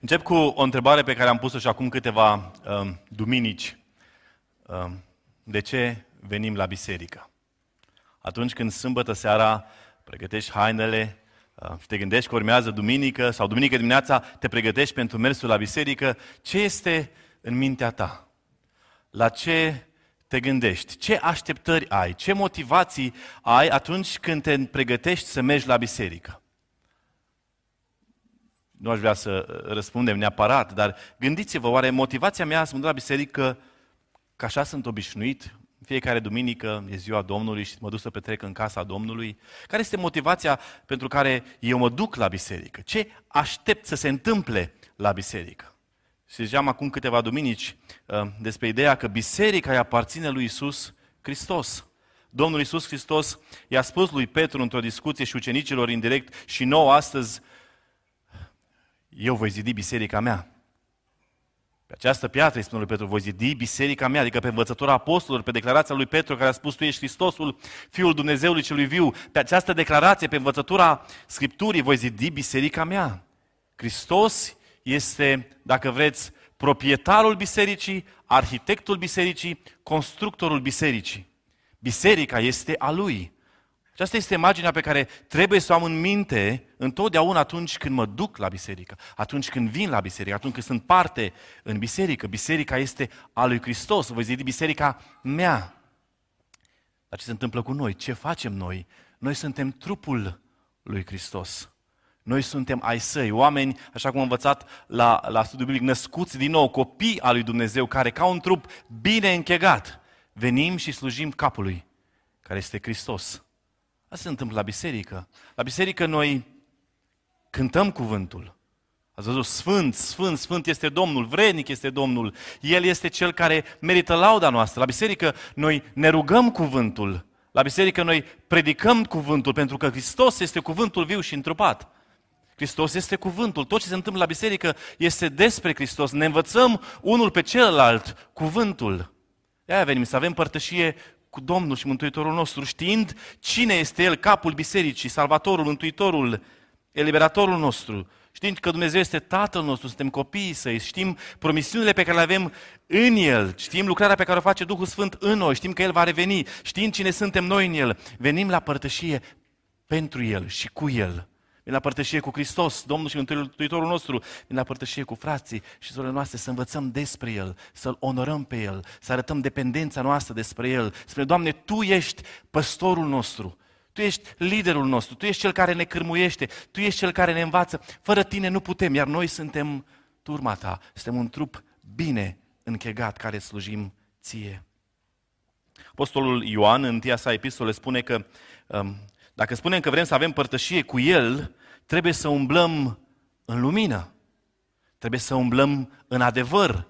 Încep cu o întrebare pe care am pus-o și acum câteva uh, duminici. Uh, de ce venim la biserică? Atunci când sâmbătă seara pregătești hainele, uh, te gândești că urmează duminică sau duminică dimineața te pregătești pentru mersul la biserică, ce este în mintea ta? La ce te gândești? Ce așteptări ai? Ce motivații ai atunci când te pregătești să mergi la biserică? Nu aș vrea să uh, răspundem neapărat, dar gândiți-vă, oare motivația mea să mă duc la biserică, că așa sunt obișnuit, fiecare duminică e ziua Domnului și mă duc să petrec în casa Domnului? Care este motivația pentru care eu mă duc la biserică? Ce aștept să se întâmple la biserică? Și ziceam acum câteva duminici uh, despre ideea că biserica îi aparține lui Isus Hristos. Domnul Isus Hristos i-a spus lui Petru într-o discuție și ucenicilor indirect și nouă astăzi, eu voi zidi biserica mea. Pe această piatră, îi spune lui Petru, voi zidi biserica mea, adică pe învățătura apostolilor, pe declarația lui Petru care a spus, tu ești Hristosul, Fiul Dumnezeului celui viu. Pe această declarație, pe învățătura Scripturii, voi zidi biserica mea. Hristos este, dacă vreți, proprietarul bisericii, arhitectul bisericii, constructorul bisericii. Biserica este a lui. Aceasta este imaginea pe care trebuie să o am în minte întotdeauna atunci când mă duc la biserică, atunci când vin la biserică, atunci când sunt parte în biserică. Biserica este a lui Hristos. Voi zice biserica mea. Dar ce se întâmplă cu noi? Ce facem noi? Noi suntem trupul lui Hristos. Noi suntem ai săi, oameni, așa cum am învățat la, la studiul biblic, născuți din nou, copii al lui Dumnezeu, care ca un trup bine închegat, venim și slujim capului, care este Hristos. Asta se întâmplă la biserică. La biserică noi cântăm cuvântul. Ați văzut, Sfânt, Sfânt, Sfânt este Domnul, vrednic este Domnul. El este Cel care merită lauda noastră. La biserică noi ne rugăm cuvântul. La biserică noi predicăm cuvântul, pentru că Hristos este cuvântul viu și întrupat. Hristos este cuvântul. Tot ce se întâmplă la biserică este despre Hristos. Ne învățăm unul pe celălalt cuvântul. De aia venim să avem părtășie cu Domnul și Mântuitorul nostru, știind cine este El, capul bisericii, salvatorul, mântuitorul, eliberatorul nostru, știind că Dumnezeu este Tatăl nostru, suntem copiii Săi, știm promisiunile pe care le avem în El, știm lucrarea pe care o face Duhul Sfânt în noi, știm că El va reveni, știm cine suntem noi în El, venim la părtășie pentru El și cu El. Vin la părtășie cu Hristos, Domnul și Mântuitorul nostru. Vin la părtășie cu frații și surorile noastre să învățăm despre El, să-L onorăm pe El, să arătăm dependența noastră despre El. Spune, Doamne, Tu ești păstorul nostru. Tu ești liderul nostru, Tu ești Cel care ne cârmuiește, Tu ești Cel care ne învață. Fără Tine nu putem, iar noi suntem turma Ta. Suntem un trup bine închegat care slujim Ție. Apostolul Ioan, în tia sa epistole, spune că um, dacă spunem că vrem să avem părtășie cu El, trebuie să umblăm în lumină. Trebuie să umblăm în adevăr.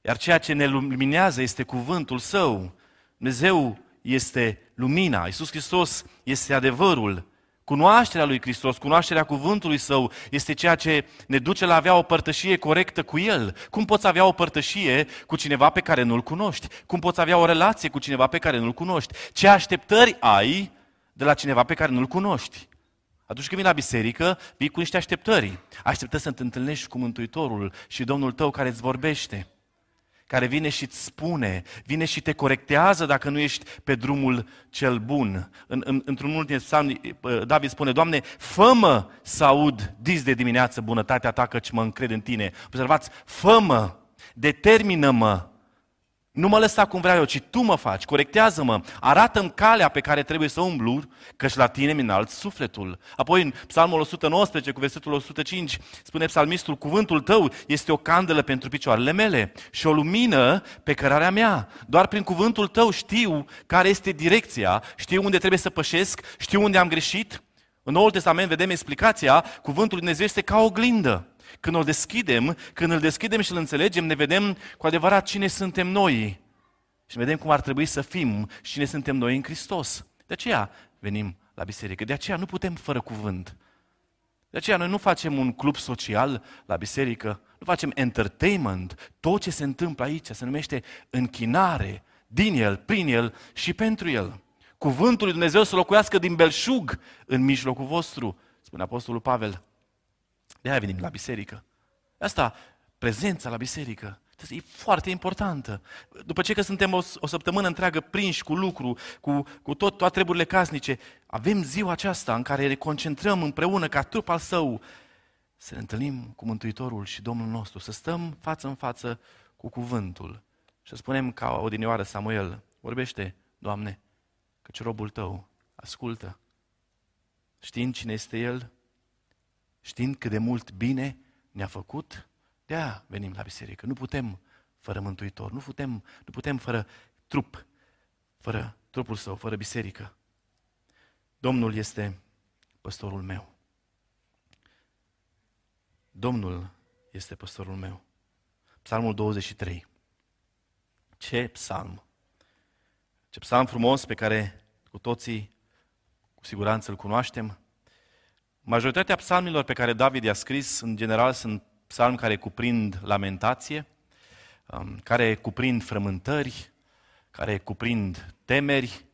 Iar ceea ce ne luminează este cuvântul Său. Dumnezeu este lumina. Iisus Hristos este adevărul. Cunoașterea lui Hristos, cunoașterea cuvântului Său este ceea ce ne duce la a avea o părtășie corectă cu El. Cum poți avea o părtășie cu cineva pe care nu-L cunoști? Cum poți avea o relație cu cineva pe care nu-L cunoști? Ce așteptări ai de la cineva pe care nu-L cunoști? Atunci când vii la biserică, vii cu niște așteptări. Așteptă să te întâlnești cu Mântuitorul și Domnul tău care îți vorbește, care vine și îți spune, vine și te corectează dacă nu ești pe drumul cel bun. În, în, într-un ultim psalm, David spune, Doamne, fă să aud dis de dimineață bunătatea Ta, căci mă încred în Tine. Observați, fă determină-mă nu mă lăsa cum vreau eu, ci tu mă faci, corectează-mă, arată-mi calea pe care trebuie să umblu, căci la tine mi înalt sufletul. Apoi în Psalmul 119 cu versetul 105 spune psalmistul, cuvântul tău este o candelă pentru picioarele mele și o lumină pe cărarea mea. Doar prin cuvântul tău știu care este direcția, știu unde trebuie să pășesc, știu unde am greșit. În Noul Testament vedem explicația, cuvântul Lui Dumnezeu este ca o oglindă. Când o deschidem, când îl deschidem și îl înțelegem, ne vedem cu adevărat cine suntem noi. Și vedem cum ar trebui să fim și cine suntem noi în Hristos. De aceea venim la biserică. De aceea nu putem fără cuvânt. De aceea noi nu facem un club social la biserică, nu facem entertainment. Tot ce se întâmplă aici se numește închinare din el, prin el și pentru el. Cuvântul lui Dumnezeu să locuiască din belșug în mijlocul vostru, spune Apostolul Pavel. De aia venim la biserică. Asta, prezența la biserică, e foarte importantă. După ce că suntem o, o săptămână întreagă prinși cu lucru, cu, cu tot, toate treburile casnice, avem ziua aceasta în care ne concentrăm împreună ca trup al său să ne întâlnim cu Mântuitorul și Domnul nostru, să stăm față în față cu cuvântul și să spunem ca odinioară Samuel, vorbește, Doamne, căci robul tău ascultă. Știind cine este El, știind cât de mult bine ne-a făcut, de aia venim la biserică. Nu putem fără Mântuitor, nu putem, nu putem fără trup, fără trupul său, fără biserică. Domnul este păstorul meu. Domnul este păstorul meu. Psalmul 23. Ce psalm! Ce psalm frumos pe care cu toții cu siguranță îl cunoaștem. Majoritatea psalmilor pe care David i-a scris, în general, sunt psalmi care cuprind lamentație, um, care cuprind frământări, care cuprind temeri,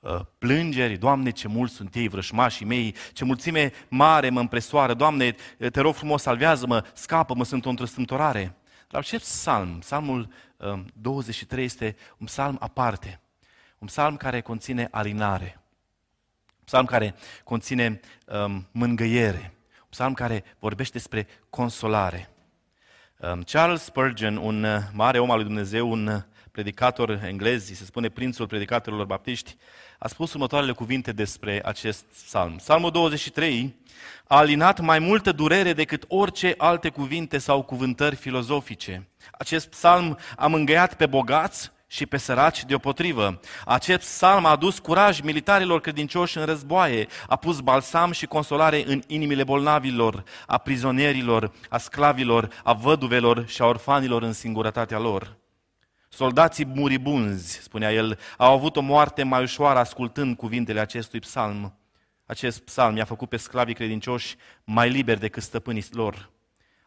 uh, plângeri, Doamne, ce mulți sunt ei, vrășmașii mei, ce mulțime mare mă împresoară, Doamne, te rog frumos, salvează-mă, scapă-mă, sunt o întrăstâmtorare. Dar acest psalm, psalmul 23, um, este un psalm aparte, un psalm care conține alinare, un psalm care conține um, mângâiere, un psalm care vorbește despre consolare. Um, Charles Spurgeon, un uh, mare om al lui Dumnezeu, un uh, predicator englez, se spune prințul predicatorilor baptiști, a spus următoarele cuvinte despre acest psalm. Psalmul 23 a alinat mai multă durere decât orice alte cuvinte sau cuvântări filozofice. Acest psalm a mângâiat pe bogați și pe săraci deopotrivă. Acest psalm a adus curaj militarilor credincioși în războaie, a pus balsam și consolare în inimile bolnavilor, a prizonierilor, a sclavilor, a văduvelor și a orfanilor în singurătatea lor. Soldații muribunzi, spunea el, au avut o moarte mai ușoară ascultând cuvintele acestui psalm. Acest psalm i-a făcut pe sclavii credincioși mai liberi decât stăpânii lor.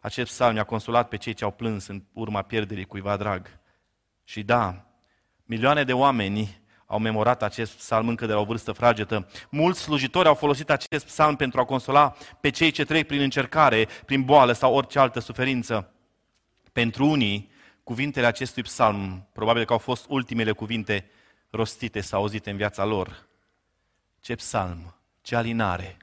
Acest psalm i-a consolat pe cei ce au plâns în urma pierderii cuiva drag. Și da, milioane de oameni au memorat acest psalm încă de la o vârstă fragetă. Mulți slujitori au folosit acest psalm pentru a consola pe cei ce trec prin încercare, prin boală sau orice altă suferință. Pentru unii, cuvintele acestui psalm, probabil că au fost ultimele cuvinte rostite sau auzite în viața lor. Ce psalm, ce alinare!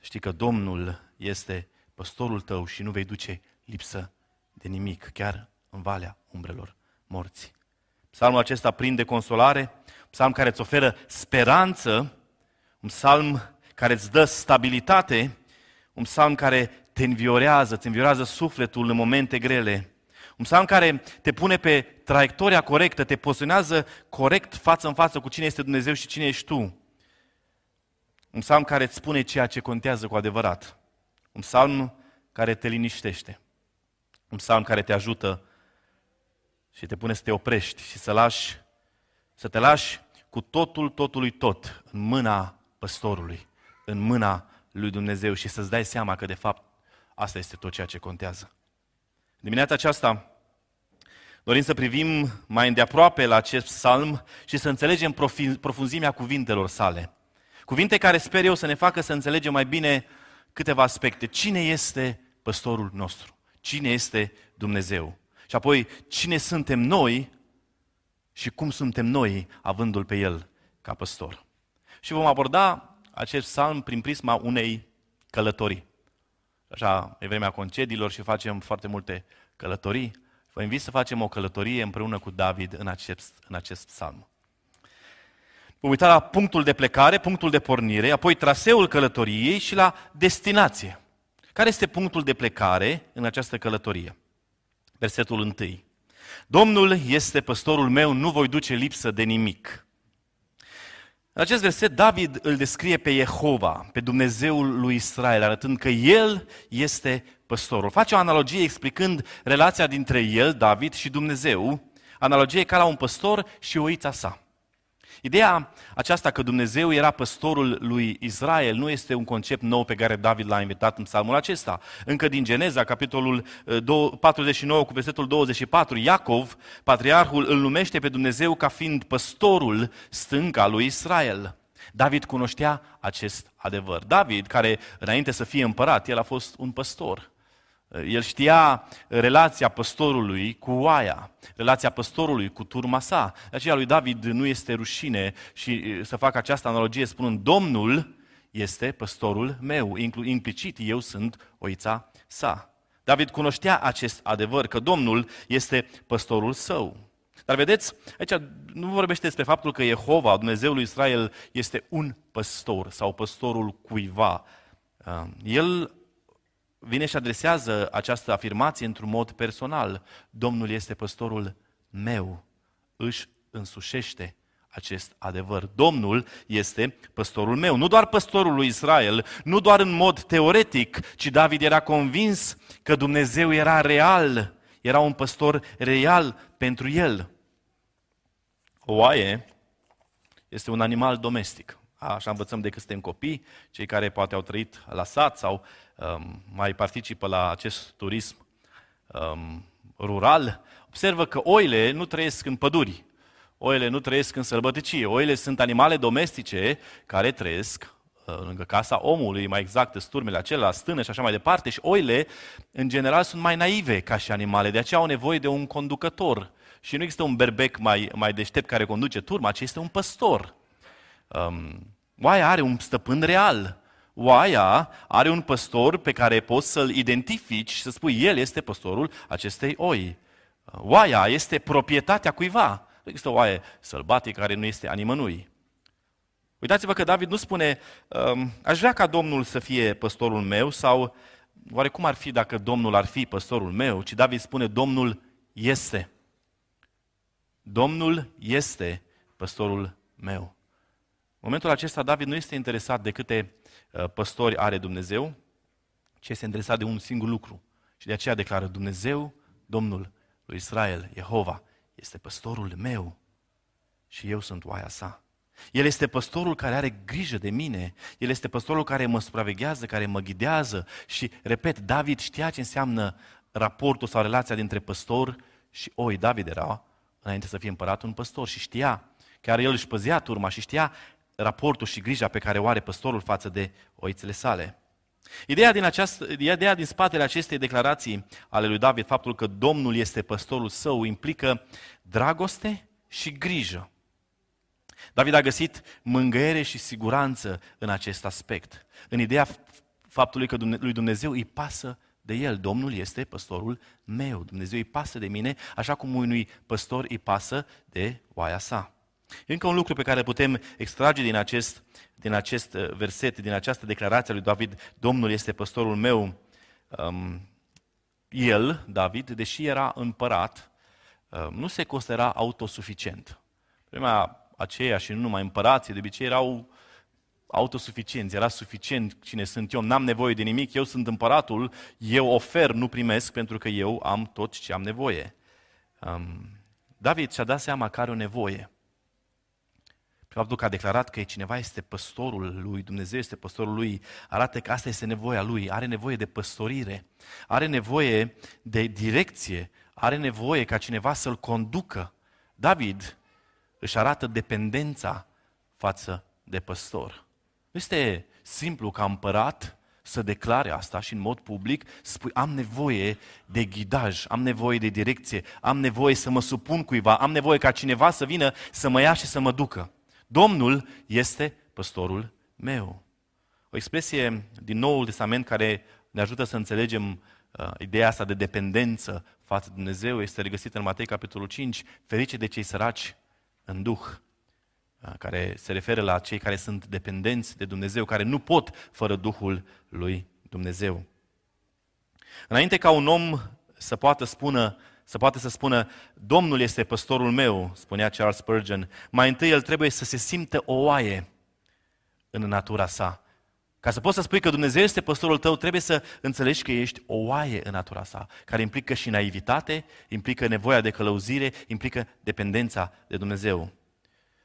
Știi că Domnul este păstorul tău și nu vei duce lipsă de nimic, chiar în valea umbrelor morții. Psalmul acesta prinde consolare, un psalm care îți oferă speranță, un psalm care îți dă stabilitate, un psalm care te înviorează, te înviorează sufletul în momente grele, un psalm care te pune pe traiectoria corectă, te poziționează corect față în față cu cine este Dumnezeu și cine ești tu. Un psalm care îți spune ceea ce contează cu adevărat. Un psalm care te liniștește. Un psalm care te ajută și te pune să te oprești și să lași, să te lași cu totul, totului tot în mâna păstorului, în mâna lui Dumnezeu și să-ți dai seama că de fapt asta este tot ceea ce contează. Dimineața aceasta dorim să privim mai îndeaproape la acest psalm și să înțelegem profunzimea cuvintelor sale. Cuvinte care sper eu să ne facă să înțelegem mai bine câteva aspecte. Cine este păstorul nostru? Cine este Dumnezeu? Și apoi, cine suntem noi și cum suntem noi avându-L pe El ca păstor? Și vom aborda acest psalm prin prisma unei călătorii. Așa, e vremea concediilor și facem foarte multe călătorii. Vă invit să facem o călătorie împreună cu David în acest, în acest psalm. Vom uita la punctul de plecare, punctul de pornire, apoi traseul călătoriei și la destinație. Care este punctul de plecare în această călătorie? Versetul 1. Domnul este păstorul meu, nu voi duce lipsă de nimic. În acest verset, David îl descrie pe Jehova, pe Dumnezeul lui Israel, arătând că El este păstorul. Face o analogie explicând relația dintre El, David, și Dumnezeu, analogie ca la un păstor și oița sa. Ideea aceasta că Dumnezeu era păstorul lui Israel nu este un concept nou pe care David l-a invitat în psalmul acesta. Încă din Geneza, capitolul 49 uh, cu versetul 24, Iacov, patriarhul, îl numește pe Dumnezeu ca fiind păstorul stânca lui Israel. David cunoștea acest adevăr. David, care înainte să fie împărat, el a fost un păstor. El știa relația păstorului cu oaia, relația păstorului cu turma sa. De aceea lui David nu este rușine și să facă această analogie spunând Domnul este păstorul meu, implicit eu sunt oița sa. David cunoștea acest adevăr, că Domnul este păstorul său. Dar vedeți, aici nu vorbește despre faptul că Jehova, Dumnezeul lui Israel, este un păstor sau păstorul cuiva. El vine și adresează această afirmație într-un mod personal. Domnul este păstorul meu, își însușește acest adevăr. Domnul este păstorul meu, nu doar păstorul lui Israel, nu doar în mod teoretic, ci David era convins că Dumnezeu era real, era un păstor real pentru el. O oaie este un animal domestic. Așa învățăm de când suntem copii, cei care poate au trăit la sat sau um, mai participă la acest turism um, rural, observă că oile nu trăiesc în păduri, oile nu trăiesc în sălbăticie, oile sunt animale domestice care trăiesc uh, lângă casa omului, mai exact sturmele acelea, stână și așa mai departe. Și oile, în general, sunt mai naive ca și animale, de aceea au nevoie de un conducător. Și nu există un berbec mai, mai deștept care conduce turma, ci este un păstor. Um, oaia are un stăpân real. Oaia are un păstor pe care poți să-l identifici și să spui, el este păstorul acestei oi. Oaia este proprietatea cuiva. Nu există o oaie sălbatică care nu este a nimănui. Uitați-vă că David nu spune, um, aș vrea ca Domnul să fie păstorul meu sau oare cum ar fi dacă Domnul ar fi păstorul meu, ci David spune, Domnul este. Domnul este păstorul meu. În momentul acesta, David nu este interesat de câte uh, păstori are Dumnezeu, ci este interesat de un singur lucru. Și de aceea declară Dumnezeu, Domnul lui Israel, Jehova, este păstorul meu și eu sunt oaia sa. El este păstorul care are grijă de mine. El este păstorul care mă supraveghează, care mă ghidează. Și, repet, David știa ce înseamnă raportul sau relația dintre păstor și oi. David era, înainte să fie împărat, un păstor și știa, chiar el își păzea turma și știa raportul și grija pe care o are păstorul față de oițele sale. Ideea din, această, ideea din spatele acestei declarații ale lui David, faptul că Domnul este păstorul său, implică dragoste și grijă. David a găsit mângâiere și siguranță în acest aspect. În ideea faptului că lui Dumnezeu îi pasă de el. Domnul este păstorul meu. Dumnezeu îi pasă de mine, așa cum unui păstor îi pasă de oaia sa. Încă un lucru pe care putem extrage din acest, din acest uh, verset, din această declarație a lui David, Domnul este păstorul meu. Um, el, David, deși era împărat, um, nu se considera autosuficient. Prima aceea și nu numai împărații, de obicei erau autosuficienți, era suficient cine sunt eu, n-am nevoie de nimic, eu sunt împăratul, eu ofer, nu primesc pentru că eu am tot ce am nevoie. Um, David și-a dat seama că are o nevoie. Faptul că a declarat că cineva este păstorul lui, Dumnezeu este păstorul lui, arată că asta este nevoia lui, are nevoie de păstorire, are nevoie de direcție, are nevoie ca cineva să-l conducă. David își arată dependența față de păstor. Nu este simplu ca împărat să declare asta și în mod public spui am nevoie de ghidaj, am nevoie de direcție, am nevoie să mă supun cuiva, am nevoie ca cineva să vină să mă ia și să mă ducă. Domnul este păstorul meu. O expresie din Noul Testament care ne ajută să înțelegem uh, ideea asta de dependență față de Dumnezeu este regăsită în Matei capitolul 5, ferice de cei săraci în Duh, uh, care se referă la cei care sunt dependenți de Dumnezeu, care nu pot fără Duhul lui Dumnezeu. Înainte ca un om să poată spună să poată să spună, Domnul este păstorul meu, spunea Charles Spurgeon, mai întâi el trebuie să se simtă o oaie în natura sa. Ca să poți să spui că Dumnezeu este păstorul tău, trebuie să înțelegi că ești o oaie în natura sa, care implică și naivitate, implică nevoia de călăuzire, implică dependența de Dumnezeu.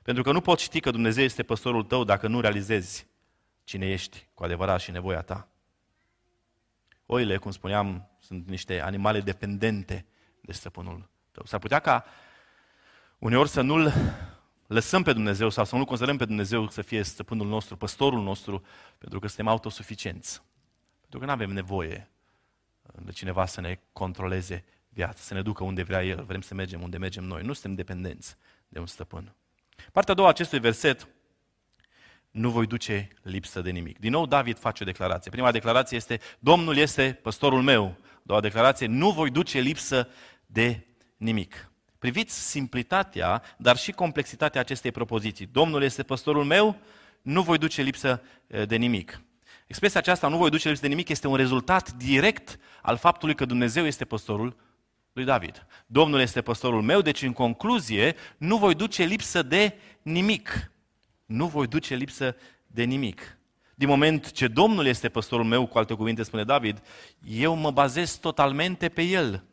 Pentru că nu poți ști că Dumnezeu este păstorul tău dacă nu realizezi cine ești cu adevărat și nevoia ta. Oile, cum spuneam, sunt niște animale dependente de stăpânul tău. S-ar putea ca uneori să nu-L lăsăm pe Dumnezeu sau să nu-L considerăm pe Dumnezeu să fie stăpânul nostru, păstorul nostru, pentru că suntem autosuficienți. Pentru că nu avem nevoie cineva să ne controleze viața, să ne ducă unde vrea El, vrem să mergem unde mergem noi. Nu suntem dependenți de un stăpân. Partea a doua acestui verset, nu voi duce lipsă de nimic. Din nou David face o declarație. Prima declarație este, Domnul este păstorul meu. A doua declarație, nu voi duce lipsă de nimic. Priviți simplitatea, dar și complexitatea acestei propoziții. Domnul este păstorul meu, nu voi duce lipsă de nimic. Expresia aceasta, nu voi duce lipsă de nimic, este un rezultat direct al faptului că Dumnezeu este păstorul lui David. Domnul este păstorul meu, deci în concluzie, nu voi duce lipsă de nimic. Nu voi duce lipsă de nimic. Din moment ce Domnul este păstorul meu, cu alte cuvinte spune David, eu mă bazez totalmente pe El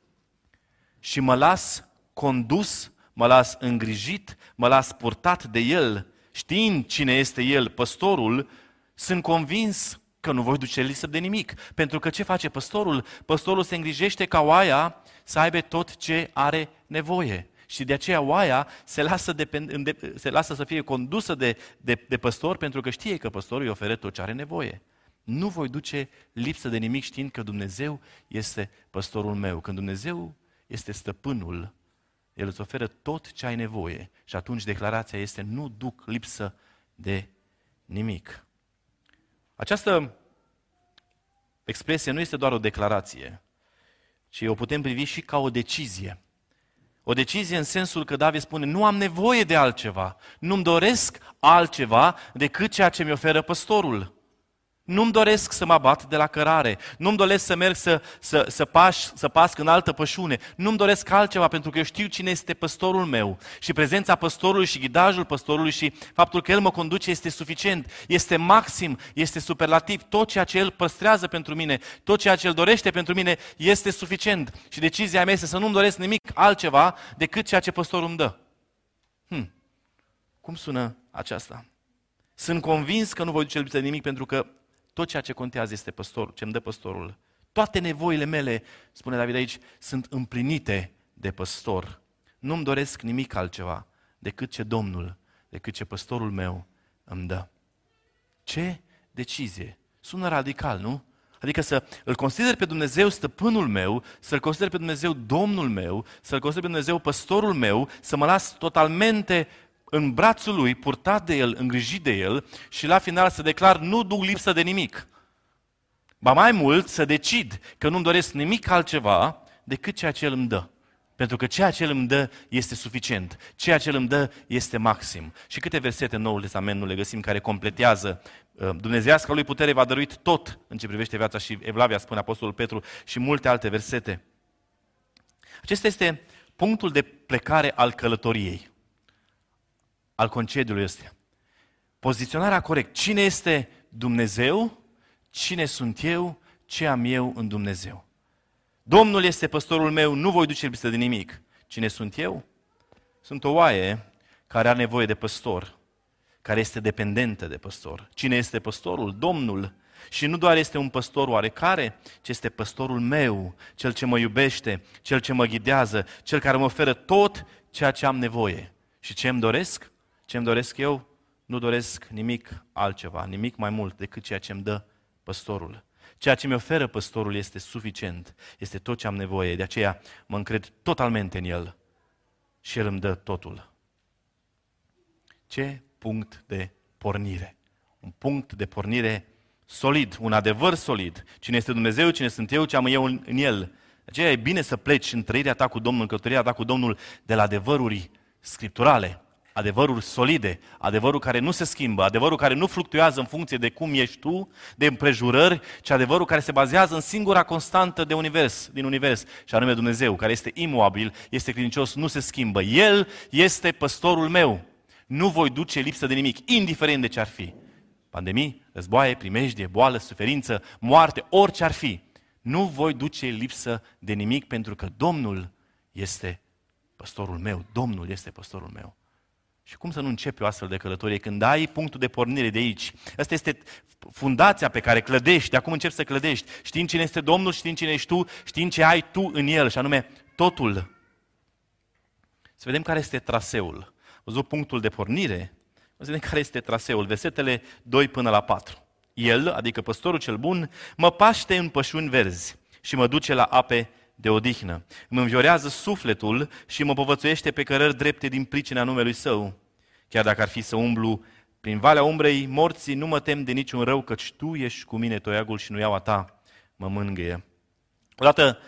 și mă las condus, mă las îngrijit, mă las purtat de El, știind cine este El, păstorul, sunt convins că nu voi duce lipsă de nimic. Pentru că ce face păstorul? Păstorul se îngrijește ca oaia să aibă tot ce are nevoie. Și de aceea oaia se lasă, depend, se lasă să fie condusă de, de, de păstor pentru că știe că păstorul îi oferă tot ce are nevoie. Nu voi duce lipsă de nimic știind că Dumnezeu este păstorul meu. Când Dumnezeu este stăpânul, El îți oferă tot ce ai nevoie. Și atunci declarația este nu duc lipsă de nimic. Această expresie nu este doar o declarație, ci o putem privi și ca o decizie. O decizie în sensul că David spune, nu am nevoie de altceva, nu-mi doresc altceva decât ceea ce mi oferă păstorul. Nu-mi doresc să mă abat de la cărare. Nu-mi doresc să merg să, să, să, paș, să pasc în altă pășune. Nu-mi doresc altceva pentru că eu știu cine este păstorul meu. Și prezența păstorului și ghidajul păstorului și faptul că el mă conduce este suficient. Este maxim, este superlativ. Tot ceea ce el păstrează pentru mine, tot ceea ce el dorește pentru mine este suficient. Și decizia mea este să nu-mi doresc nimic altceva decât ceea ce păstorul îmi dă. Hmm. Cum sună aceasta? Sunt convins că nu voi duce lipsă de nimic pentru că tot ceea ce contează este păstorul, ce îmi dă păstorul. Toate nevoile mele, spune David aici, sunt împlinite de păstor. Nu-mi doresc nimic altceva decât ce Domnul, decât ce păstorul meu îmi dă. Ce decizie! Sună radical, nu? Adică să îl consider pe Dumnezeu stăpânul meu, să-l consider pe Dumnezeu Domnul meu, să-l consider pe Dumnezeu păstorul meu, să mă las totalmente în brațul lui, purtat de el, îngrijit de el și la final să declar nu duc lipsă de nimic. Ba mai mult să decid că nu-mi doresc nimic altceva decât ceea ce el îmi dă. Pentru că ceea ce el îmi dă este suficient. Ceea ce el îmi dă este maxim. Și câte versete în Noul Testament nu le găsim care completează uh, Dumnezeiasca lui putere va dăruit tot în ce privește viața și Evlavia, spune Apostolul Petru, și multe alte versete. Acesta este punctul de plecare al călătoriei al concediului ăsta. Poziționarea corect. Cine este Dumnezeu? Cine sunt eu? Ce am eu în Dumnezeu? Domnul este păstorul meu, nu voi duce lipsă de nimic. Cine sunt eu? Sunt o oaie care are nevoie de păstor, care este dependentă de păstor. Cine este păstorul? Domnul. Și nu doar este un păstor oarecare, ci este păstorul meu, cel ce mă iubește, cel ce mă ghidează, cel care mă oferă tot ceea ce am nevoie. Și ce îmi doresc? Ce îmi doresc eu? Nu doresc nimic altceva, nimic mai mult decât ceea ce îmi dă păstorul. Ceea ce mi oferă păstorul este suficient, este tot ce am nevoie, de aceea mă încred totalmente în el și el îmi dă totul. Ce punct de pornire! Un punct de pornire solid, un adevăr solid. Cine este Dumnezeu, cine sunt eu, ce am eu în, în el. De aceea e bine să pleci în trăirea ta cu Domnul, în călătoria ta cu Domnul, de la adevăruri scripturale, adevăruri solide, adevărul care nu se schimbă, adevărul care nu fluctuează în funcție de cum ești tu, de împrejurări, ci adevărul care se bazează în singura constantă de univers, din univers, și anume Dumnezeu, care este imobil, este credincios, nu se schimbă. El este păstorul meu. Nu voi duce lipsă de nimic, indiferent de ce ar fi. Pandemii, războaie, primejdie, boală, suferință, moarte, orice ar fi. Nu voi duce lipsă de nimic pentru că Domnul este păstorul meu. Domnul este păstorul meu. Și cum să nu începi o astfel de călătorie când ai punctul de pornire de aici? Asta este fundația pe care clădești, de acum începi să clădești, știind cine este Domnul, știind cine ești tu, știind ce ai tu în El, și anume totul. Să vedem care este traseul. Văzut punctul de pornire, să vedem care este traseul. Versetele 2 până la 4. El, adică păstorul cel bun, mă paște în pășuni verzi și mă duce la ape de odihnă. Îmi înviorează sufletul și mă povățuiește pe cărări drepte din pricina numelui său. Chiar dacă ar fi să umblu prin valea umbrei morții, nu mă tem de niciun rău, căci tu ești cu mine, toiagul și nu iau a ta mă mângâie. Odată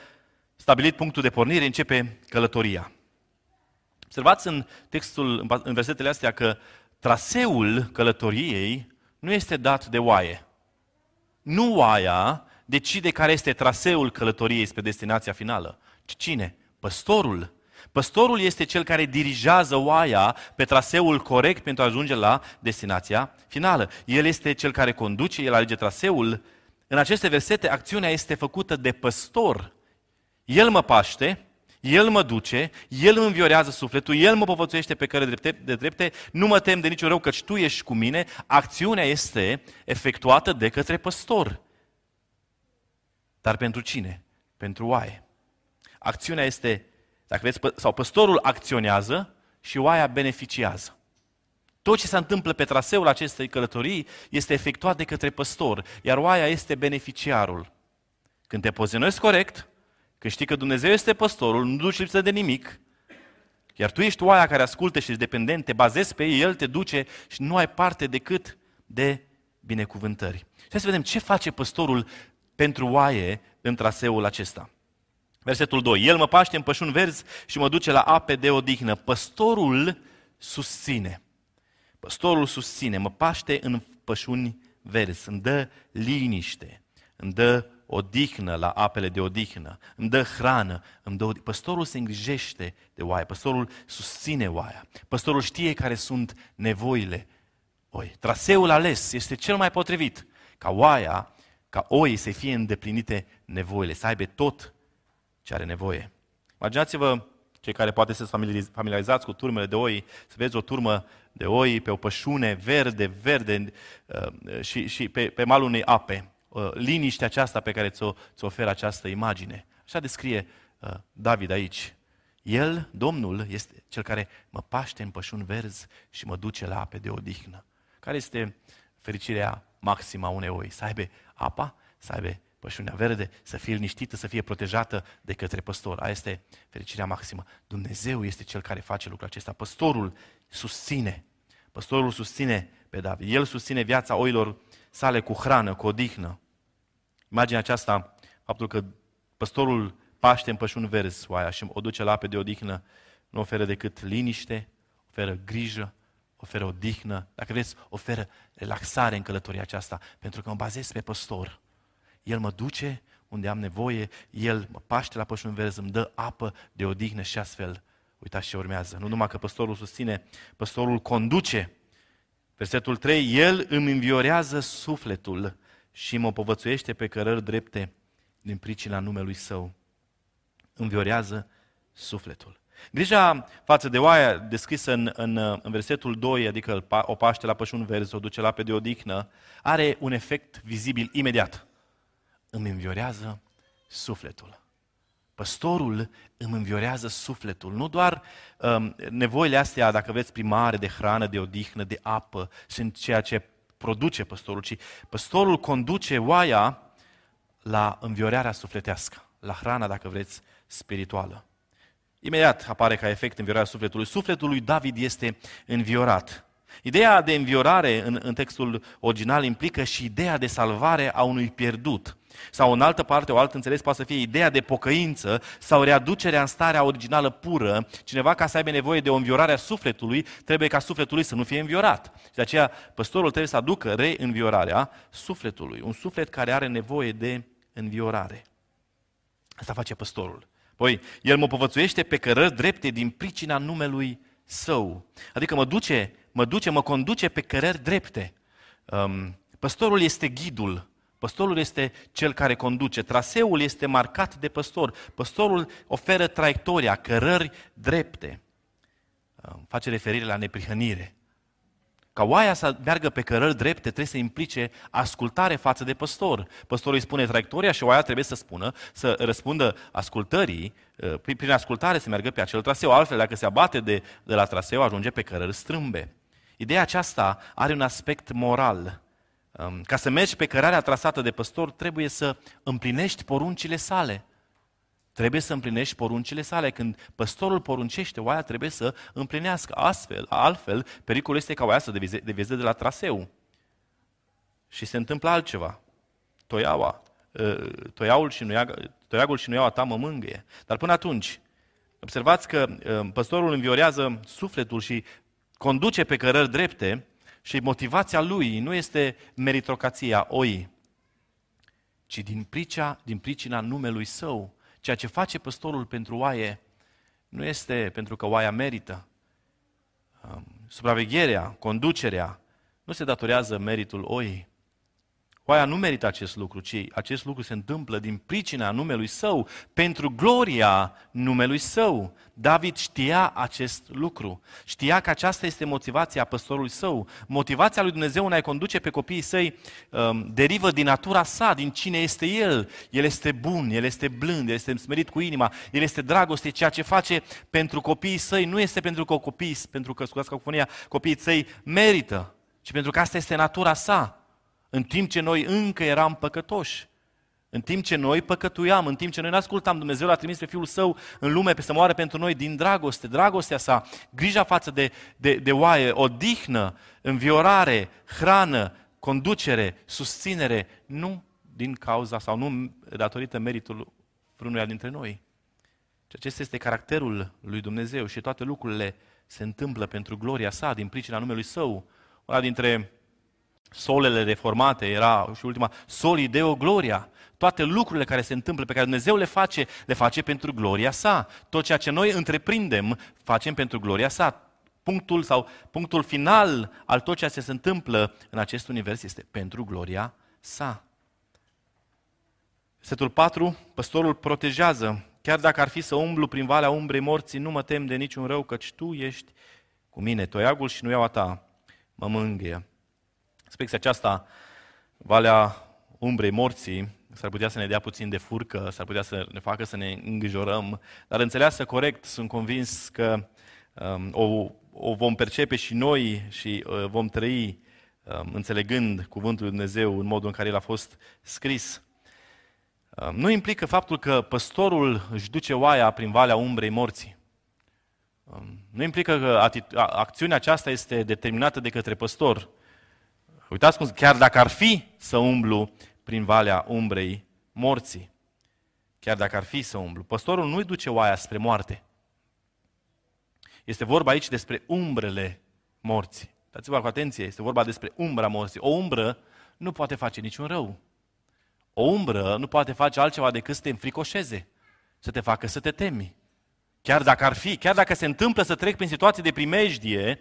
stabilit punctul de pornire, începe călătoria. Observați în textul, în versetele astea, că traseul călătoriei nu este dat de oaie. Nu oaia decide care este traseul călătoriei spre destinația finală, ci cine? Păstorul. Păstorul este cel care dirigează oaia pe traseul corect pentru a ajunge la destinația finală. El este cel care conduce, el alege traseul. În aceste versete, acțiunea este făcută de păstor. El mă paște, el mă duce, El îmi înviorează sufletul, El mă povățuiește pe căre drepte, de drepte, nu mă tem de niciun rău, căci Tu ești cu mine. Acțiunea este efectuată de către păstor. Dar pentru cine? Pentru oaie. Acțiunea este, dacă vreți, sau păstorul acționează și oaia beneficiază. Tot ce se întâmplă pe traseul acestei călătorii este efectuat de către păstor, iar oaia este beneficiarul. Când te poziționezi corect, când știi că Dumnezeu este păstorul, nu duci lipsă de nimic, iar tu ești oaia care ascultă și ești dependent, te bazezi pe El, te duce și nu ai parte decât de binecuvântări. Hai să vedem ce face păstorul pentru oaie în traseul acesta. Versetul 2. El mă paște în pășuni verzi și mă duce la ape de odihnă. Păstorul susține. Păstorul susține, mă paște în pășuni verzi, îmi dă liniște, îmi dă odihnă la apele de odihnă, îmi dă hrană, îmi dă odihnă. Păstorul se îngrijește de oaie, păstorul susține oaia, păstorul știe care sunt nevoile oi. Traseul ales este cel mai potrivit ca oaia, ca oi să fie îndeplinite nevoile, să aibă tot ce are nevoie. Imaginați-vă cei care poate să familiarizați cu turmele de oi, să vezi o turmă de oi pe o pășune verde, verde uh, și, și pe, pe malul unei ape. Uh, liniștea aceasta pe care ți-o, ți oferă această imagine. Așa descrie uh, David aici. El, Domnul, este cel care mă paște în pășuni verzi și mă duce la ape de odihnă. Care este fericirea maximă a unei oi? Să aibă apa, să aibă pășunea verde, să fie liniștită, să fie protejată de către păstor. Aia este fericirea maximă. Dumnezeu este cel care face lucrul acesta. Păstorul susține. Păstorul susține pe David. El susține viața oilor sale cu hrană, cu odihnă. Imaginea aceasta, faptul că păstorul paște în pășuni verzi oaia și o duce la ape de odihnă, nu oferă decât liniște, oferă grijă, oferă odihnă, dacă vreți, oferă relaxare în călătoria aceasta, pentru că mă bazez pe păstor. El mă duce unde am nevoie, El mă paște la pășuni verzi, îmi dă apă de odihnă și astfel, uitați ce urmează. Nu numai că păstorul susține, păstorul conduce. Versetul 3, El îmi înviorează sufletul și mă povățuiește pe cărări drepte din pricina numelui său. Înviorează sufletul. Grija față de oaia descrisă în, în, în versetul 2, adică o paște la pășun verzi, o duce la pe de odihnă, are un efect vizibil imediat. Îmi înviorează sufletul. Păstorul îmi înviorează sufletul. Nu doar um, nevoile astea, dacă veți primare, de hrană, de odihnă, de apă, sunt ceea ce produce păstorul, ci păstorul conduce oaia la înviorarea sufletească, la hrana, dacă vreți, spirituală. Imediat apare ca efect înviorarea sufletului. Sufletul lui David este înviorat. Ideea de înviorare în, în textul original implică și ideea de salvare a unui pierdut. Sau în altă parte, o altă înțeles poate să fie ideea de pocăință sau readucerea în starea originală pură. Cineva ca să aibă nevoie de o înviorare a sufletului, trebuie ca sufletul lui să nu fie înviorat. Și de aceea păstorul trebuie să aducă reînviorarea sufletului. Un suflet care are nevoie de înviorare. Asta face păstorul. Păi, el mă povățuiește pe cărări drepte din pricina numelui său. Adică mă duce, mă duce, mă conduce pe cărări drepte. Um, păstorul este ghidul Păstorul este cel care conduce. Traseul este marcat de păstor. Păstorul oferă traiectoria, cărări drepte. Face referire la neprihănire. Ca oaia să meargă pe cărări drepte, trebuie să implice ascultare față de păstor. Păstorul îi spune traiectoria și oaia trebuie să spună, să răspundă ascultării, ă, prin ascultare să meargă pe acel traseu. Altfel, dacă se abate de, de la traseu, ajunge pe cărări strâmbe. Ideea aceasta are un aspect moral Um, ca să mergi pe cărarea trasată de păstor, trebuie să împlinești poruncile sale. Trebuie să împlinești poruncile sale. Când păstorul poruncește, oaia trebuie să împlinească. Astfel, altfel, pericolul este ca oaia să devieze de la traseu. Și se întâmplă altceva. Toiaua, ă, toiaul și nuiaga, toiagul și nuiaua ta mă mângâie. Dar până atunci, observați că ă, păstorul înviorează sufletul și conduce pe cărări drepte și motivația lui nu este meritocrația oii, ci din, pricea, din pricina numelui său. Ceea ce face păstorul pentru oaie nu este pentru că oaia merită. Supravegherea, conducerea, nu se datorează meritul oii, Oaia nu merită acest lucru, ci acest lucru se întâmplă din pricina numelui său, pentru gloria numelui său. David știa acest lucru. Știa că aceasta este motivația păstorului său. Motivația lui Dumnezeu în a conduce pe copiii săi um, derivă din natura sa, din cine este El. El este bun, El este blând, El este smerit cu inima, El este dragoste. Ceea ce face pentru copiii săi nu este pentru că copiii, pentru că, scuzați cacofonia, copiii săi merită, ci pentru că asta este natura sa în timp ce noi încă eram păcătoși. În timp ce noi păcătuiam, în timp ce noi nu ascultam, Dumnezeu l-a trimis pe Fiul Său în lume pe să moară pentru noi din dragoste, dragostea sa, grija față de, de, de oaie, odihnă, înviorare, hrană, conducere, susținere, nu din cauza sau nu datorită meritului vrenuia dintre noi. Și acesta este caracterul lui Dumnezeu și toate lucrurile se întâmplă pentru gloria sa, din pricina numelui Său. Una dintre solele reformate era și ultima, soli Deo Gloria. Toate lucrurile care se întâmplă, pe care Dumnezeu le face, le face pentru gloria sa. Tot ceea ce noi întreprindem, facem pentru gloria sa. Punctul sau punctul final al tot ceea ce se întâmplă în acest univers este pentru gloria sa. Setul 4, păstorul protejează. Chiar dacă ar fi să umblu prin valea umbrei morții, nu mă tem de niciun rău, căci tu ești cu mine. Toiagul și nuiaua ta mă mângâie. Spexia aceasta, Valea Umbrei Morții, s-ar putea să ne dea puțin de furcă, s-ar putea să ne facă să ne îngrijorăm, dar înțeleasă corect, sunt convins că um, o, o vom percepe și noi și uh, vom trăi um, înțelegând Cuvântul Lui Dumnezeu în modul în care el a fost scris. Um, nu implică faptul că păstorul își duce oaia prin Valea Umbrei Morții. Um, nu implică că acțiunea aceasta este determinată de către păstor, Uitați cum, chiar dacă ar fi să umblu prin valea umbrei morții, chiar dacă ar fi să umblu, păstorul nu-i duce oaia spre moarte. Este vorba aici despre umbrele morții. Dați-vă cu atenție, este vorba despre umbra morții. O umbră nu poate face niciun rău. O umbră nu poate face altceva decât să te înfricoșeze, să te facă să te temi. Chiar dacă ar fi, chiar dacă se întâmplă să trec prin situații de primejdie,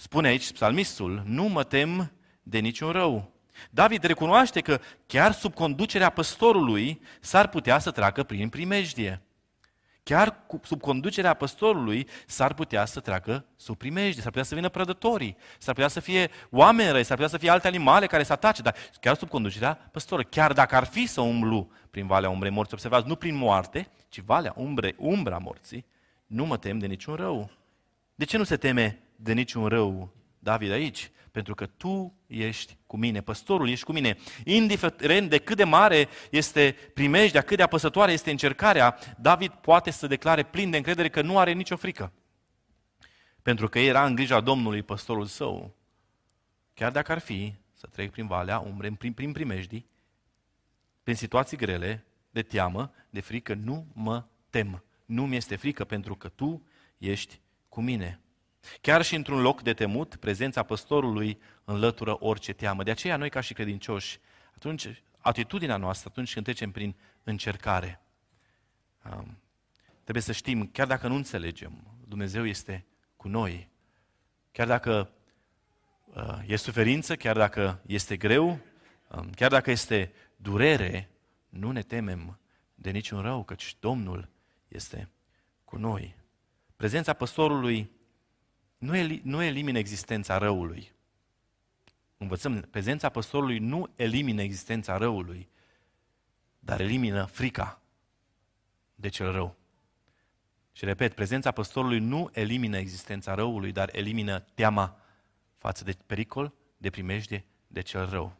Spune aici psalmistul, nu mă tem de niciun rău. David recunoaște că chiar sub conducerea păstorului s-ar putea să treacă prin primejdie. Chiar sub conducerea păstorului s-ar putea să treacă sub primejdie, s-ar putea să vină prădătorii, s-ar putea să fie oameni răi, s-ar putea să fie alte animale care să atace, dar chiar sub conducerea păstorului. Chiar dacă ar fi să umblu prin Valea Umbrei Morții, observați, nu prin moarte, ci Valea Umbre, Umbra Morții, nu mă tem de niciun rău. De ce nu se teme de niciun rău David aici? Pentru că tu ești cu mine, păstorul ești cu mine. Indiferent de cât de mare este primejdea, cât de apăsătoare este încercarea, David poate să declare plin de încredere că nu are nicio frică. Pentru că era în grija Domnului păstorul său. Chiar dacă ar fi să trec prin valea umbre, prin, prin primejdii, prin situații grele, de teamă, de frică, nu mă tem. Nu mi este frică pentru că tu ești cu mine. Chiar și într-un loc de temut, prezența păstorului înlătură orice teamă. De aceea noi ca și credincioși, atunci, atitudinea noastră atunci când trecem prin încercare, um, trebuie să știm, chiar dacă nu înțelegem, Dumnezeu este cu noi. Chiar dacă uh, e suferință, chiar dacă este greu, um, chiar dacă este durere, nu ne temem de niciun rău, căci Domnul este cu noi. Prezența păstorului nu, el, nu elimină existența răului. Învățăm, prezența păstorului nu elimină existența răului, dar elimină frica de cel rău. Și repet, prezența păstorului nu elimină existența răului, dar elimină teama față de pericol, de primejdie, de cel rău.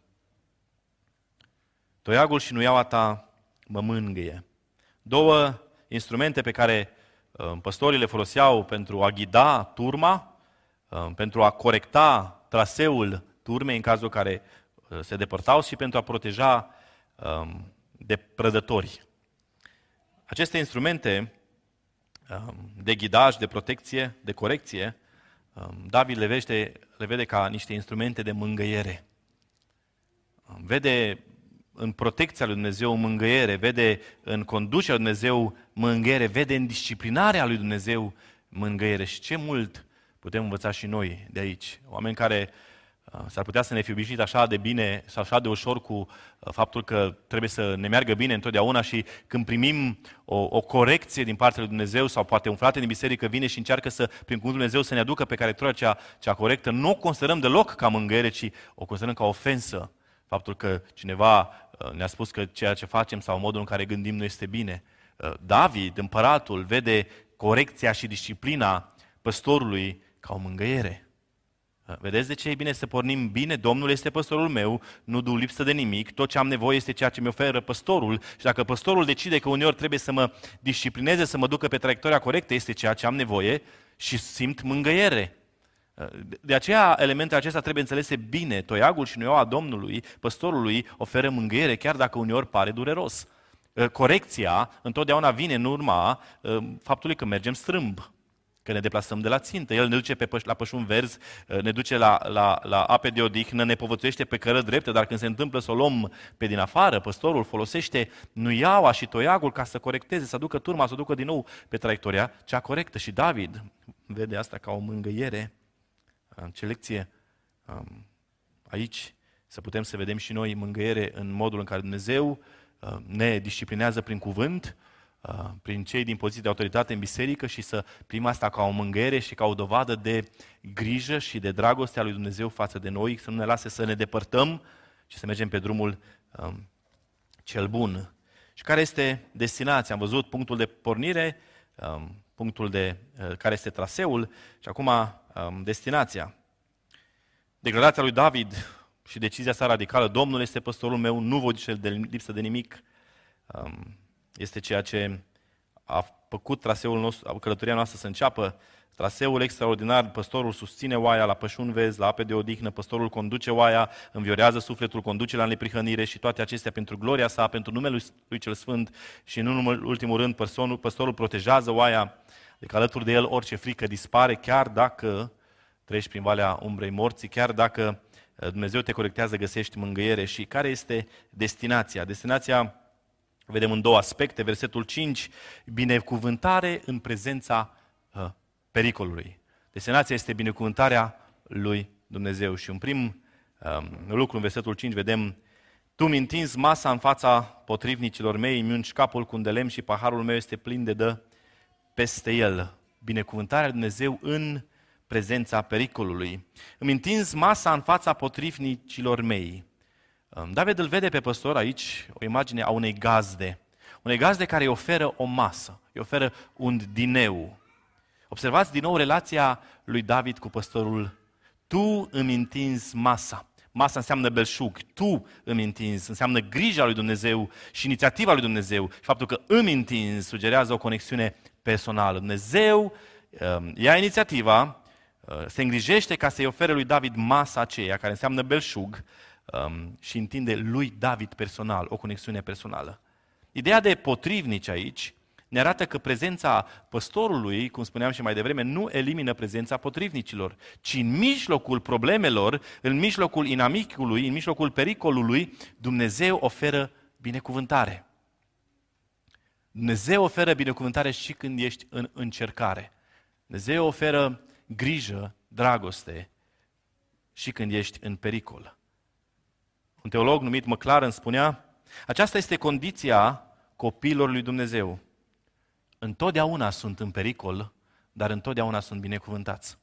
Toiagul și nuiaua ta mă mângâie. Două instrumente pe care uh, păstorii le foloseau pentru a ghida turma, uh, pentru a corecta traseul turmei în cazul în care uh, se depărtau și pentru a proteja um, de prădători. Aceste instrumente um, de ghidaj, de protecție, de corecție, um, David le vede, le vede ca niște instrumente de mângâiere. Vede în protecția lui Dumnezeu mângâiere, vede în conducerea lui Dumnezeu mângâiere, vede în disciplinarea lui Dumnezeu mângâiere. Și ce mult putem învăța și noi de aici. Oameni care uh, s-ar putea să ne fi obișnuit așa de bine sau așa de ușor cu uh, faptul că trebuie să ne meargă bine întotdeauna și când primim o, o corecție din partea lui Dumnezeu sau poate un frate din biserică vine și încearcă să, prin cuvântul Dumnezeu, să ne aducă pe care cea, cea corectă, nu o considerăm deloc ca mângâiere, ci o considerăm ca ofensă. Faptul că cineva uh, ne-a spus că ceea ce facem sau modul în care gândim nu este bine. David, împăratul, vede corecția și disciplina păstorului ca o mângâiere. Vedeți de ce e bine să pornim bine? Domnul este păstorul meu, nu du lipsă de nimic, tot ce am nevoie este ceea ce mi oferă păstorul și dacă păstorul decide că uneori trebuie să mă disciplineze, să mă ducă pe traiectoria corectă, este ceea ce am nevoie și simt mângâiere. De aceea elementele acestea trebuie înțelese bine. Toiagul și nuioa Domnului, păstorului, oferă mângâiere chiar dacă uneori pare dureros. Corecția întotdeauna vine în urma faptului că mergem strâmb că ne deplasăm de la țintă. El ne duce pe păș- la pășuni verzi, uh, ne duce la, la, la ape de odihnă, ne povățuiește pe cără dreptă, dar când se întâmplă să o luăm pe din afară, păstorul folosește nuiaua și toiagul ca să corecteze, să aducă turma, să ducă din nou pe traiectoria cea corectă. Și David vede asta ca o mângâiere. Uh, ce lecție um, aici să putem să vedem și noi mângâiere în modul în care Dumnezeu uh, ne disciplinează prin cuvânt, Uh, prin cei din poziție de autoritate în biserică și să primim asta ca o mângâiere și ca o dovadă de grijă și de dragoste a lui Dumnezeu față de noi, să nu ne lase să ne depărtăm și să mergem pe drumul um, cel bun. Și care este destinația? Am văzut punctul de pornire, um, punctul de uh, care este traseul și acum um, destinația. Declarația lui David și decizia sa radicală, Domnul este păstorul meu, nu voi de lipsă de nimic. Um, este ceea ce a făcut traseul nostru, călătoria noastră să înceapă. Traseul extraordinar, păstorul susține oaia la pășun vezi, la ape de odihnă, păstorul conduce oaia, înviorează sufletul, conduce la neprihănire și toate acestea pentru gloria sa, pentru numele lui cel Sfânt și nu în ultimul rând păstorul, păstorul protejează oaia, deci alături de el orice frică dispare, chiar dacă treci prin valea umbrei morții, chiar dacă uh, Dumnezeu te corectează, găsești mângâiere și care este destinația? Destinația vedem în două aspecte. Versetul 5, binecuvântare în prezența uh, pericolului. Destinația este binecuvântarea lui Dumnezeu. Și un prim um, lucru în versetul 5 vedem tu mi întinzi masa în fața potrivnicilor mei, îmi ungi capul cu un de lemn și paharul meu este plin de dă peste el. Binecuvântarea lui Dumnezeu în prezența pericolului. Îmi întinzi masa în fața potrivnicilor mei. David îl vede pe păstor aici, o imagine a unei gazde. Unei gazde care îi oferă o masă, îi oferă un dineu. Observați din nou relația lui David cu păstorul. Tu îmi întinzi masa. Masa înseamnă belșug. Tu îmi întinzi. Înseamnă grija lui Dumnezeu și inițiativa lui Dumnezeu. Și faptul că îmi întinzi sugerează o conexiune personală. Dumnezeu um, ia inițiativa, uh, se îngrijește ca să-i ofere lui David masa aceea, care înseamnă belșug, um, și întinde lui David personal, o conexiune personală. Ideea de potrivnici aici ne arată că prezența păstorului, cum spuneam și mai devreme, nu elimină prezența potrivnicilor, ci în mijlocul problemelor, în mijlocul inamicului, în mijlocul pericolului, Dumnezeu oferă binecuvântare. Dumnezeu oferă binecuvântare și când ești în încercare. Dumnezeu oferă grijă, dragoste și când ești în pericol. Un teolog numit McLaren spunea, aceasta este condiția copiilor lui Dumnezeu. Întotdeauna sunt în pericol, dar întotdeauna sunt binecuvântați.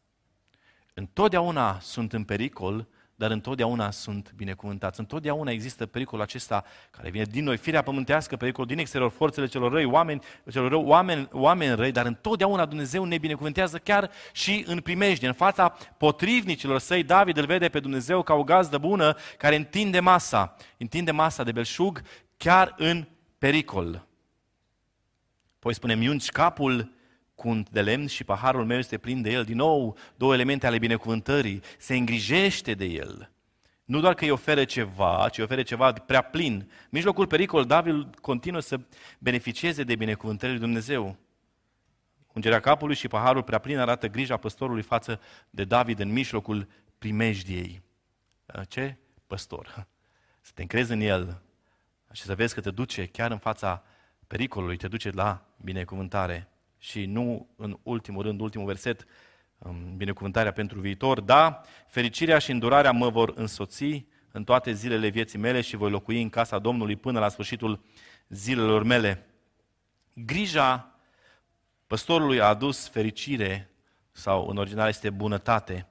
Întotdeauna sunt în pericol, dar întotdeauna sunt binecuvântați. Întotdeauna există pericolul acesta care vine din noi, firea pământească, pericolul din exterior, forțele celor răi, oameni, celor răi, oameni, oameni răi, dar întotdeauna Dumnezeu ne binecuvântează chiar și în primejde. În fața potrivnicilor săi, David îl vede pe Dumnezeu ca o gazdă bună care întinde masa, întinde masa de belșug chiar în pericol. Poi spune, miunci capul cu un de lemn și paharul meu este plin de el. Din nou, două elemente ale binecuvântării. Se îngrijește de el. Nu doar că îi oferă ceva, ci îi oferă ceva prea plin. În mijlocul pericol, David continuă să beneficieze de binecuvântările lui Dumnezeu. Ungerea capului și paharul prea plin arată grija păstorului față de David în mijlocul primejdiei. Ce păstor? Să te încrezi în el și să vezi că te duce chiar în fața pericolului, te duce la binecuvântare și nu în ultimul rând, ultimul verset, binecuvântarea pentru viitor. Da, fericirea și îndurarea mă vor însoți în toate zilele vieții mele și voi locui în casa Domnului până la sfârșitul zilelor mele. Grija păstorului a adus fericire, sau în original este bunătate,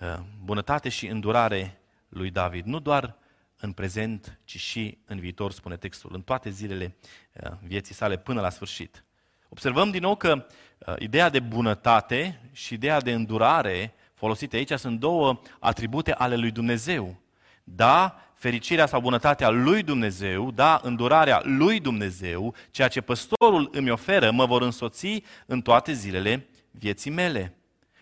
uh, bunătate și îndurare lui David. Nu doar în prezent, ci și în viitor, spune textul, în toate zilele uh, vieții sale până la sfârșit. Observăm din nou că uh, ideea de bunătate și ideea de îndurare folosite aici sunt două atribute ale lui Dumnezeu. Da, fericirea sau bunătatea lui Dumnezeu, da, îndurarea lui Dumnezeu, ceea ce păstorul îmi oferă, mă vor însoți în toate zilele vieții mele.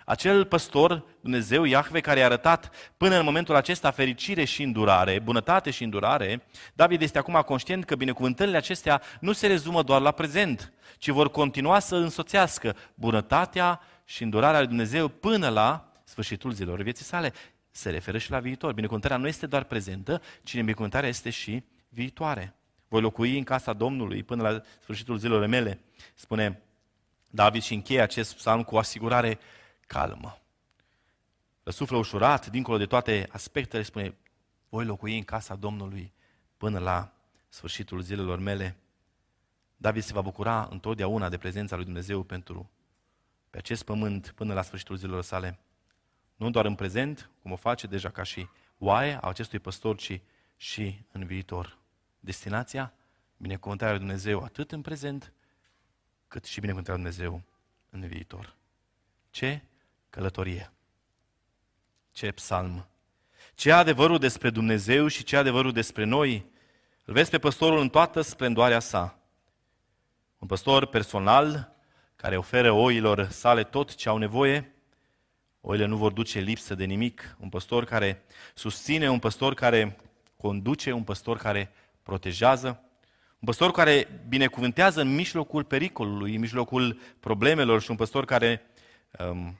Acel păstor, Dumnezeu, Iahve, care i-a arătat până în momentul acesta fericire și îndurare, bunătate și îndurare, David este acum conștient că binecuvântările acestea nu se rezumă doar la prezent, ci vor continua să însoțească bunătatea și îndurarea lui Dumnezeu până la sfârșitul zilor vieții sale. Se referă și la viitor. Binecuvântarea nu este doar prezentă, ci binecuvântarea este și viitoare. Voi locui în casa Domnului până la sfârșitul zilor mele, spune David și încheie acest psalm cu o asigurare calmă. Răsuflă ușurat, dincolo de toate aspectele, spune, voi locui în casa Domnului până la sfârșitul zilelor mele. David se va bucura întotdeauna de prezența lui Dumnezeu pentru pe acest pământ până la sfârșitul zilelor sale. Nu doar în prezent, cum o face deja ca și oaie a acestui păstor, ci și în viitor. Destinația, binecuvântarea lui Dumnezeu atât în prezent, cât și binecuvântarea lui Dumnezeu în viitor. Ce călătorie! Ce psalm! Ce adevărul despre Dumnezeu și ce adevărul despre noi! Îl vezi pe păstorul în toată splendoarea sa. Un păstor personal care oferă oilor sale tot ce au nevoie. Oile nu vor duce lipsă de nimic. Un păstor care susține, un păstor care conduce, un păstor care protejează. Un păstor care binecuvântează în mijlocul pericolului, în mijlocul problemelor și un păstor care um,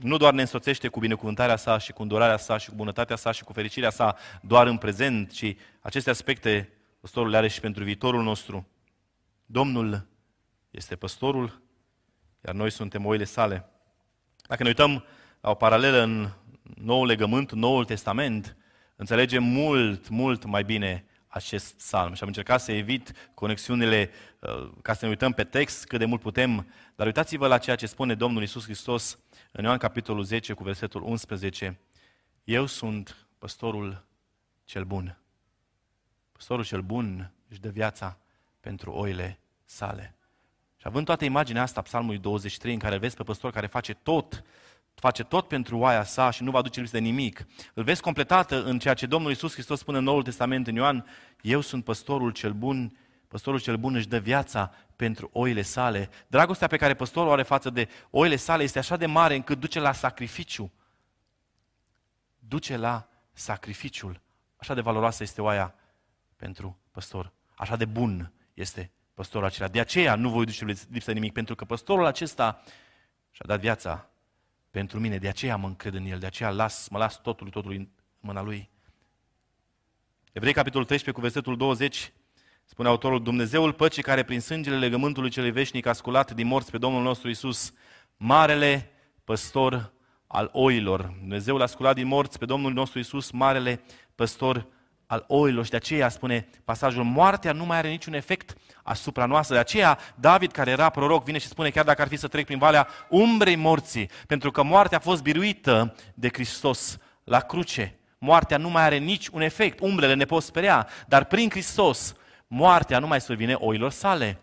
nu doar ne însoțește cu binecuvântarea sa și cu îndurarea sa și cu bunătatea sa și cu fericirea sa doar în prezent, ci aceste aspecte păstorul le are și pentru viitorul nostru. Domnul este păstorul, iar noi suntem oile sale. Dacă ne uităm la o paralelă în Noul Legământ, Noul Testament, înțelegem mult, mult mai bine acest psalm. Și am încercat să evit conexiunile uh, ca să ne uităm pe text cât de mult putem, dar uitați-vă la ceea ce spune Domnul Isus Hristos în Ioan capitolul 10 cu versetul 11. Eu sunt păstorul cel bun. Păstorul cel bun își dă viața pentru oile sale. Și având toată imaginea asta, psalmul 23, în care vezi pe păstor care face tot, face tot pentru oaia sa și nu va duce lipsă de nimic, îl vezi completată în ceea ce Domnul Iisus Hristos spune în Noul Testament, în Ioan, eu sunt păstorul cel bun, păstorul cel bun își dă viața pentru oile sale. Dragostea pe care păstorul o are față de oile sale este așa de mare încât duce la sacrificiu. Duce la sacrificiul. Așa de valoroasă este oaia pentru păstor. Așa de bun este păstorul acela. De aceea nu voi duce lipsă nimic, pentru că păstorul acesta și-a dat viața pentru mine, de aceea mă încred în el, de aceea las, mă las totul, totul în mâna lui. Evrei, capitolul 13, cu versetul 20, spune autorul, Dumnezeul păcii care prin sângele legământului celui veșnic a sculat din morți pe Domnul nostru Isus, marele păstor al oilor. Dumnezeul a sculat din morți pe Domnul nostru Isus, marele păstor al oilor și de aceea spune pasajul, moartea nu mai are niciun efect asupra noastră. De aceea David, care era proroc, vine și spune chiar dacă ar fi să trec prin valea umbrei morții, pentru că moartea a fost biruită de Hristos la cruce. moartea nu mai are nici un efect, umbrele ne pot sperea, dar prin Hristos moartea nu mai survine oilor sale.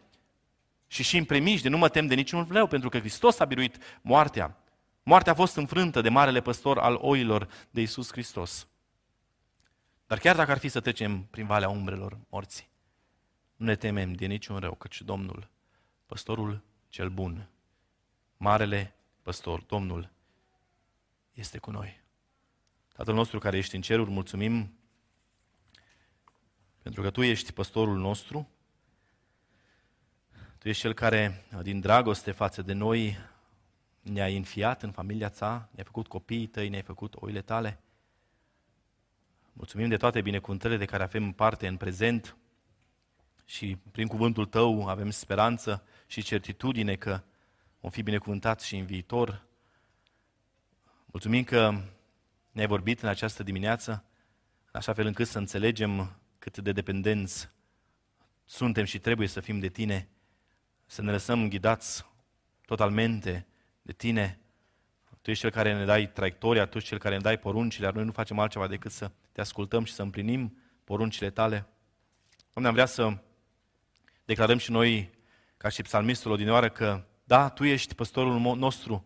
Și și în primijde nu mă tem de niciun leu, pentru că Hristos a biruit moartea. Moartea a fost înfrântă de marele păstor al oilor de Isus Hristos. Dar chiar dacă ar fi să trecem prin valea umbrelor morții, nu ne temem de niciun rău, căci Domnul, păstorul cel bun, marele păstor, Domnul, este cu noi. Tatăl nostru care ești în ceruri, mulțumim pentru că Tu ești păstorul nostru, Tu ești Cel care, din dragoste față de noi, ne-ai înfiat în familia Ta, ne-ai făcut copiii Tăi, ne-ai făcut oile Tale. Mulțumim de toate binecuvântările de care avem parte în prezent și prin cuvântul Tău avem speranță și certitudine că vom fi binecuvântați și în viitor. Mulțumim că ne-ai vorbit în această dimineață, în așa fel încât să înțelegem cât de dependenți suntem și trebuie să fim de Tine, să ne lăsăm ghidați totalmente de Tine. Tu ești Cel care ne dai traiectoria, Tu ești Cel care ne dai poruncile, dar noi nu facem altceva decât să Te ascultăm și să împlinim poruncile Tale. Doamne, am vrea să declarăm și noi, ca și psalmistul odinioară, că da, Tu ești păstorul nostru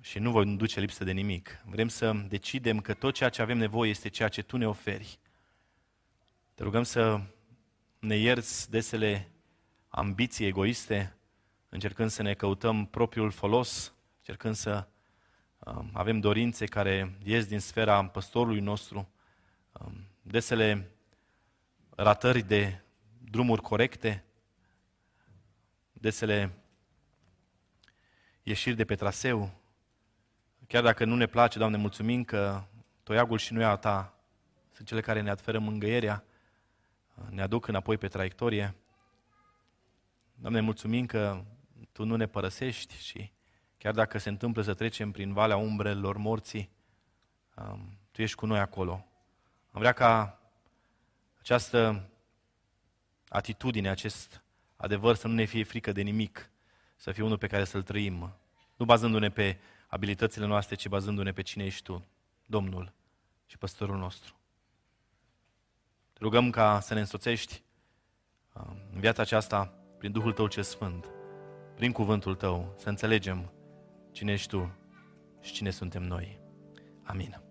și nu voi duce lipsă de nimic. Vrem să decidem că tot ceea ce avem nevoie este ceea ce Tu ne oferi. Te rugăm să ne ierți desele ambiții egoiste, încercând să ne căutăm propriul folos, încercând să um, avem dorințe care ies din sfera păstorului nostru, um, desele ratări de drumuri corecte, desele ieșiri de pe traseu. Chiar dacă nu ne place, Doamne, mulțumim că toiagul și nuia Ta sunt cele care ne adferă mângăierea, ne aduc înapoi pe traiectorie. Doamne, mulțumim că Tu nu ne părăsești și chiar dacă se întâmplă să trecem prin valea umbrelor morții, um, Tu ești cu noi acolo. Am vrea ca această atitudine, acest adevăr să nu ne fie frică de nimic, să fie unul pe care să-l trăim, nu bazându-ne pe abilitățile noastre, ci bazându-ne pe cine ești Tu, Domnul și Păstorul nostru. Te rugăm ca să ne însoțești um, în viața aceasta prin Duhul Tău ce Sfânt, prin Cuvântul Tău, să înțelegem cine ești Tu și cine suntem noi. Amin.